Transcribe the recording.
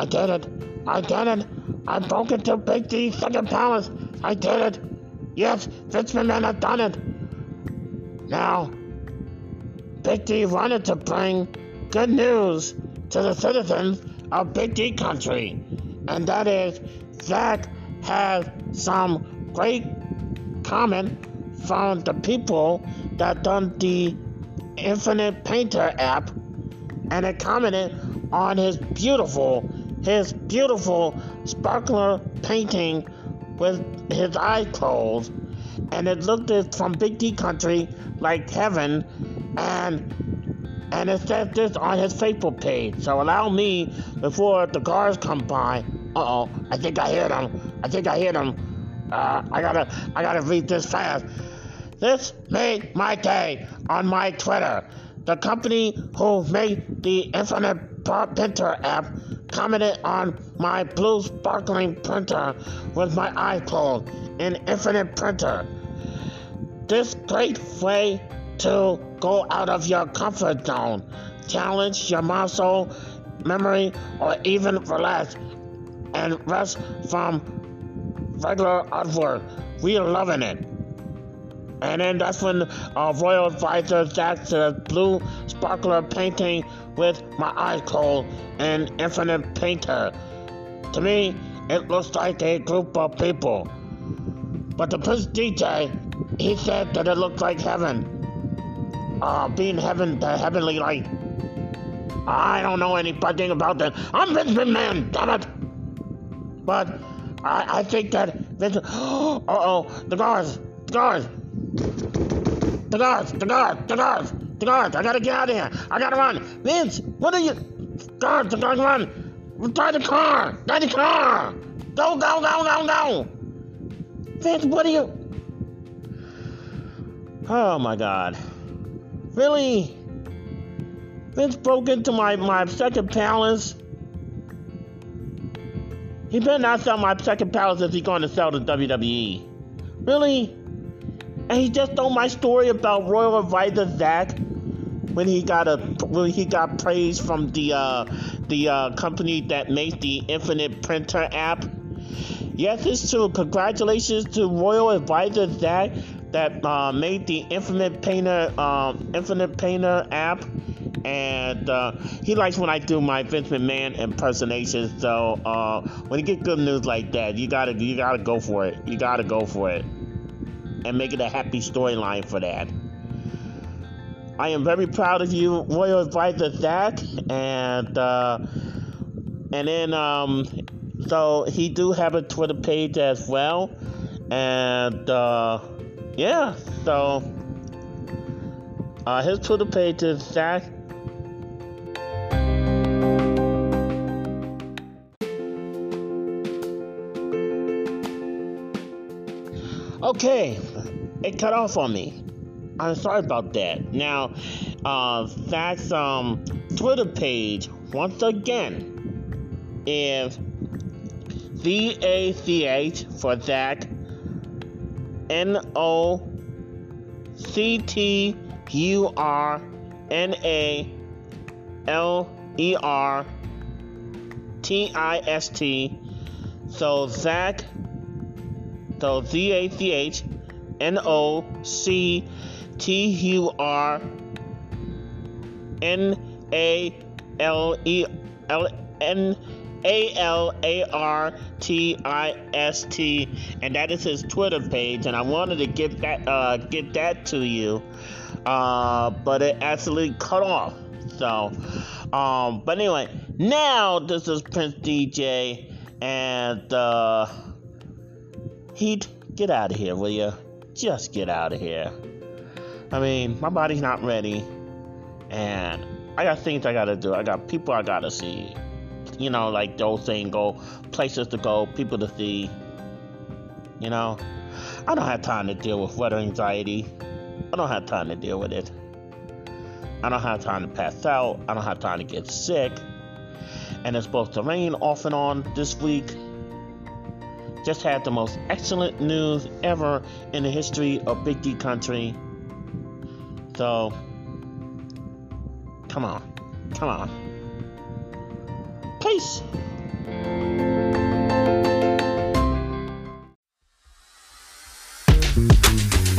I did it. I did it. I broke into Big D's second palace. I did it. Yes, Vince McMahon had done it. Now, Big D wanted to bring good news to the citizens of Big D country. And that is, Zach has some great comment from the people that done the Infinite Painter app. And it commented on his beautiful his beautiful sparkler painting with his eyes closed, and it looked at from Big D country like heaven, and and it says this on his Facebook page. So allow me before the cars come by. Uh oh, I think I hear them. I think I hear them. Uh, I gotta I gotta read this fast. This made my day on my Twitter. The company who made the Infinite Printer app commented on my blue sparkling printer with my closed in Infinite Printer. This great way to go out of your comfort zone, challenge your muscle memory, or even relax and rest from regular artwork. We're loving it. And then that's when uh, Royal Advisor Zach says blue sparkler painting with my eyes closed and infinite painter. Me, it looks like a group of people. But the Prince DJ, he said that it looked like heaven. Uh, being heaven, the heavenly light. I don't know anything about that. I'm Vince McMahon, damn it! But I, I think that Vince. Uh oh, the guards, the guards, the guards, the guards, the guards, the guards. I gotta get out of here. I gotta run. Vince, what are you? Guards, the guards, run. Drive the car. Drive the car. Go, go, go, go, go. Vince, what are you? Oh my God. Really? Vince broke into my, my second palace. He better not sell my second palace if he's going to sell to WWE. Really? And he just told my story about Royal Advisor Zach when he got a when he got praise from the uh, the uh, company that made the Infinite Printer app. Yes, it's true. Congratulations to Royal Advisor Zach that uh, made the Infinite Painter um, Infinite Painter app, and uh, he likes when I do my Vince McMahon impersonations. So uh, when you get good news like that, you gotta you gotta go for it. You gotta go for it, and make it a happy storyline for that. I am very proud of you, Royal Advisor Zach, and uh, and then um, so he do have a Twitter page as well, and uh, yeah, so uh, his Twitter page is Zach. Okay, it cut off on me. I'm sorry about that. Now, uh, Zach's um, Twitter page, once again, is Z A C H for that N O C T U R N A L E R T I S T. So, Zach, so Z A C H N O C T U R N A L E L N A L A R T I S T, and that is his Twitter page. And I wanted to get that uh, get that to you, uh, but it absolutely cut off. So, um, but anyway, now this is Prince DJ, and uh, Heat, get out of here, will you? Just get out of here. I mean, my body's not ready, and I got things I gotta do. I got people I gotta see. You know, like those saying, go places to go, people to see. You know, I don't have time to deal with weather anxiety. I don't have time to deal with it. I don't have time to pass out. I don't have time to get sick. And it's supposed to rain off and on this week. Just had the most excellent news ever in the history of Big D country. So, come on. Come on. Peace. Thank you.